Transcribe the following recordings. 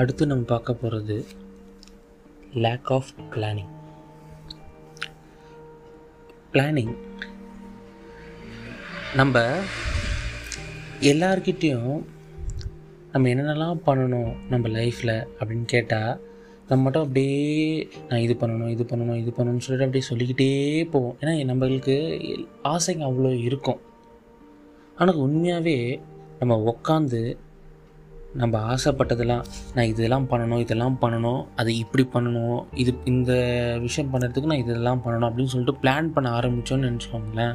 அடுத்து நம்ம பார்க்க போகிறது லேக் ஆஃப் பிளானிங் பிளானிங் நம்ம எல்லார்கிட்டேயும் நம்ம என்னென்னலாம் பண்ணணும் நம்ம லைஃப்பில் அப்படின்னு கேட்டால் நம்ம மட்டும் அப்படியே நான் இது பண்ணணும் இது பண்ணணும் இது பண்ணணும்னு சொல்லிட்டு அப்படியே சொல்லிக்கிட்டே போவோம். ஏன்னா நம்மளுக்கு ஆசைங்க அவ்வளோ இருக்கும். ஆனால் உண்மையாகவே நம்ம உக்காந்து நம்ம ஆசைப்பட்டதெல்லாம் நான் இதெல்லாம் பண்ணணும் இதெல்லாம் பண்ணணும் அதை இப்படி பண்ணணும் இது இந்த விஷயம் பண்ணுறதுக்கு நான் இதெல்லாம் பண்ணணும் அப்படின்னு சொல்லிட்டு பிளான் பண்ண ஆரம்பித்தோன்னு நினச்சிக்கோங்களேன்.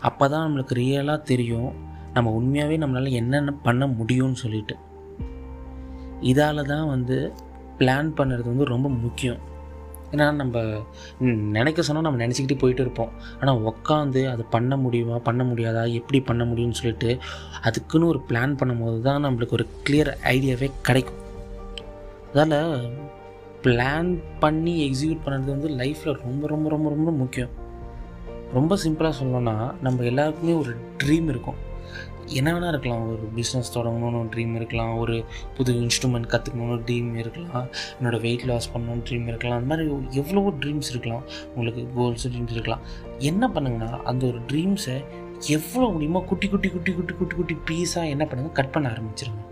அப்போ தான் நம்மளுக்கு ரியலாக தெரியும் நம்ம உண்மையாகவே நம்மளால் என்னென்ன பண்ண முடியும்னு சொல்லிட்டு. இதால் தான் வந்து பிளான் பண்ணுறது வந்து ரொம்ப முக்கியம். ஏன்னா நம்ம நினைக்க சொன்னால் நம்ம நினச்சிக்கிட்டு போயிட்டு இருப்போம். ஆனால் உக்காந்து அது பண்ண முடியுமா பண்ண முடியாதா எப்படி பண்ண முடியும்னு சொல்லிட்டு அதுக்குன்னு ஒரு பிளான் பண்ணும்போது தான் நம்மளுக்கு ஒரு கிளியர் ஐடியாவே கிடைக்கும். அதால் பிளான் பண்ணி எக்ஸிக்யூட் பண்ணுறது வந்து லைஃப்பில் ரொம்ப ரொம்ப ரொம்ப ரொம்ப முக்கியம். ரொம்ப சிம்பிளாக சொல்லணும்னா நம்ம எல்லாருக்குமே ஒரு ட்ரீம் இருக்கும். என்ன வேணால் இருக்கலாம். ஒரு பிஸ்னஸ் தொடங்கணும்னு ஒரு ட்ரீம் இருக்கலாம். ஒரு புது இன்ஸ்ட்ருமெண்ட் கற்றுக்கணும்னு ட்ரீம் இருக்கலாம். என்னோடய வெயிட் லாஸ் பண்ணணும்னு ட்ரீம் இருக்கலாம். அந்த மாதிரி எவ்வளவோ ட்ரீம்ஸ் இருக்கலாம். உங்களுக்கு கோல்ஸ் ட்ரீம்ஸ் இருக்கலாம். என்ன பண்ணுங்கன்னா அந்த ஒரு ட்ரீம்ஸை எவ்வளோ முடியுமோ குட்டி குட்டி குட்டி குட்டி குட்டி குட்டி பீஸாக என்ன பண்ணுங்க? கட் பண்ண ஆரம்பிச்சிருங்க.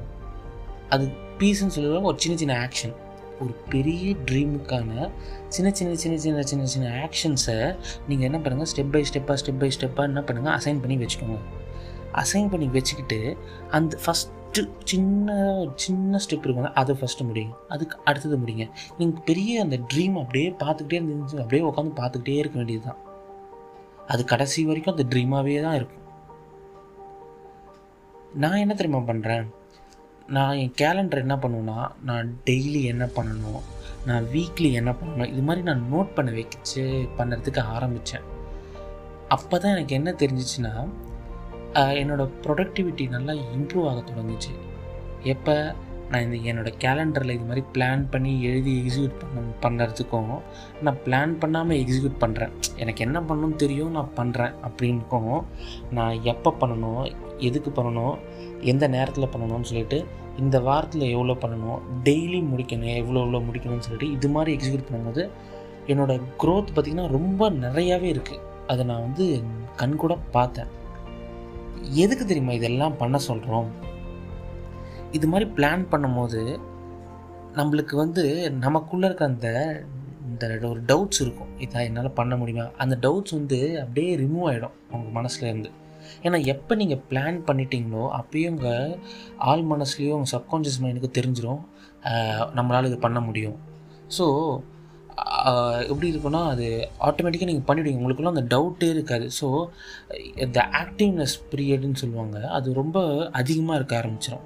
அது பீஸ்ன்னு சொல்லுவாங்க ஒரு சின்ன சின்ன ஆக்ஷன் ஒரு பெரிய ட்ரீமுக்கான சின்ன சின்ன சின்ன சின்ன சின்ன சின்ன ஆக்ஷன்ஸை நீங்கள் என்ன பண்ணுங்கள் ஸ்டெப் பை ஸ்டெப்பாக ஸ்டெப் பை ஸ்டெப்பாக என்ன பண்ணுங்கள் அசைன் பண்ணி வச்சுக்கோங்க. அசைன் பண்ணி வச்சுக்கிட்டு அந்த ஃபஸ்ட்டு சின்ன சின்ன ஸ்டெப் இருக்குங்க அதை ஃபஸ்ட்டு முடியுங்க அதுக்கு அடுத்தது முடியுங்க நீங்கள் பெரிய அந்த ட்ரீம் அப்படியே பார்த்துக்கிட்டே இருந்துச்சு அப்படியே உட்காந்து பார்த்துக்கிட்டே இருக்க வேண்டியது தான் அது கடைசி வரைக்கும் அந்த ட்ரீமாகவே தான் இருக்கும். நான் என்ன தெரியுமா பண்ணுறேன் நான் என் கேலண்டர் என்ன பண்ணுவேன்னா நான் டெய்லி என்ன பண்ணணும் நான் வீக்லி என்ன பண்ணணும் இது மாதிரி நான் நோட் பண்ண வச்சு பண்ணுறதுக்கு ஆரம்பித்தேன் அப்போ தான் எனக்கு என்ன தெரிஞ்சிச்சுன்னா என்னோடய ப்ரொடக்டிவிட்டி நல்லா இம்ப்ரூவ் ஆக தொடங்குச்சு. எப்போ? நான் இந்த என்னோடய கேலண்டரில் இது மாதிரி பிளான் பண்ணி எழுதி எக்ஸிக்யூட் பண்ண பண்ணுறதுக்கும் நான் பிளான் பண்ணாமல் எக்ஸிக்யூட் பண்ணுறேன் எனக்கு என்ன பண்ணணும்னு தெரியும் நான் பண்ணுறேன் அப்படின்னுக்கும் நான் எப்போ பண்ணணும் எதுக்கு பண்ணணும் எந்த நேரத்தில் பண்ணணும்னு சொல்லிட்டு இந்த வாரத்தில் எவ்வளோ பண்ணணும் டெய்லி முடிக்கணும் எவ்வளோ எவ்வளோ முடிக்கணும்னு சொல்லிட்டு இது மாதிரி எக்ஸிக்யூட் பண்ணும்போது என்னோடய க்ரோத் பார்த்திங்கன்னா ரொம்ப நிறையாவே இருக்குது அதை நான் வந்து கண் கூட பார்த்தேன். எதுக்கு தெரியுமா இதெல்லாம் பண்ண சொல்கிறோம் இது மாதிரி பிளான் பண்ணும்போது நம்மளுக்கு வந்து நமக்குள்ளே இருக்க அந்த இந்த ஒரு டவுட்ஸ் இருக்கும். இதான் என்னால் பண்ண முடியுமா? அந்த டவுட்ஸ் வந்து அப்படியே ரிமூவ் ஆகிடும் உங்கள் மனசுலேருந்து ஏன்னா எப்போ நீங்கள் பிளான் பண்ணிட்டீங்களோ அப்பயும் உங்கள் ஆள் மனசுலேயும் உங்கள் சப்கான்ஷியஸ் மைண்டுக்கு தெரிஞ்சிடும் நம்மளால் இது பண்ண முடியும். ஸோ எப்படி இருக்குன்னா அது ஆட்டோமேட்டிக்காக நீங்கள் பண்ணிவிடுவீங்க உங்களுக்குள்ள அந்த டவுட்டே இருக்காது. ஸோ த ஆக்டிவ்னஸ் பீரியட்னு சொல்லுவாங்க அது ரொம்ப அதிகமாக இருக்க ஆரம்பிச்சிடும்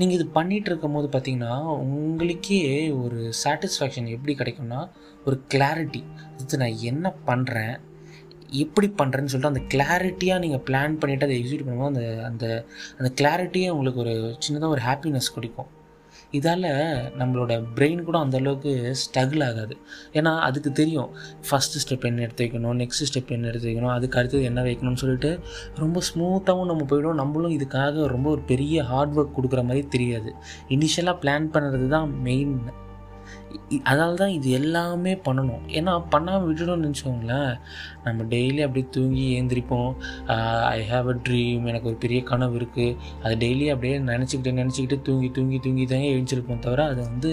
நீங்கள் இது பண்ணிகிட்டு இருக்கும் போது பார்த்தீங்கன்னா உங்களுக்கே ஒரு சாட்டிஸ்ஃபேக்ஷன் எப்படி கிடைக்கும்னா ஒரு கிளாரிட்டி அது நான் என்ன பண்ணுறேன் எப்படி பண்ணுறேன்னு சொல்லிட்டு அந்த கிளாரிட்டியாக நீங்கள் பிளான் பண்ணிவிட்டு அதை எக்ஸிக்யூட் பண்ணும்போது அந்த அந்த அந்த கிளாரிட்டியே உங்களுக்கு ஒரு சின்னதாக ஒரு ஹாப்பினஸ் கிடைக்கும். இதால் நம்மளோட பிரெயின் கூட அந்தளவுக்கு ஸ்ட்ரகிள் ஆகாது. ஏன்னா அதுக்கு தெரியும். ஃபஸ்ட்டு ஸ்டெப் என்ன எடுத்து வைக்கணும் நெக்ஸ்ட் ஸ்டெப் என்ன எடுத்து வைக்கணும் அதுக்கு அடுத்தது என்ன வைக்கணும்னு சொல்லிட்டு ரொம்ப ஸ்மூத்தாகவும் நம்ம போயிடும். நம்மளும் இதுக்காக ரொம்ப ஒரு பெரிய ஹார்ட் ஒர்க் கொடுக்குற மாதிரி தெரியாது. இனிஷியலாக பிளான் பண்ணுறது தான் மெயின் அதனால தான் இது எல்லாமே பண்ணணும். ஏன்னா பண்ணாமல் விட்டுட்டோம்னு நினச்சோங்களேன் நம்ம டெய்லி அப்படியே தூங்கி ஏந்திரிப்போம். ஐ ஹாவ் அ ட்ரீம் எனக்கு ஒரு பெரிய கனவு இருக்குது அது டெய்லி அப்படியே நினச்சிக்கிட்டு நினச்சிக்கிட்டு தூங்கி தூங்கி தூங்கி தாங்க எழுந்திருப்போம் தவிர அது வந்து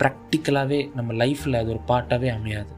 ப்ராக்டிக்கலாகவே நம்ம லைஃப்பில் அது ஒரு பார்ட்டாகவே அமையாது.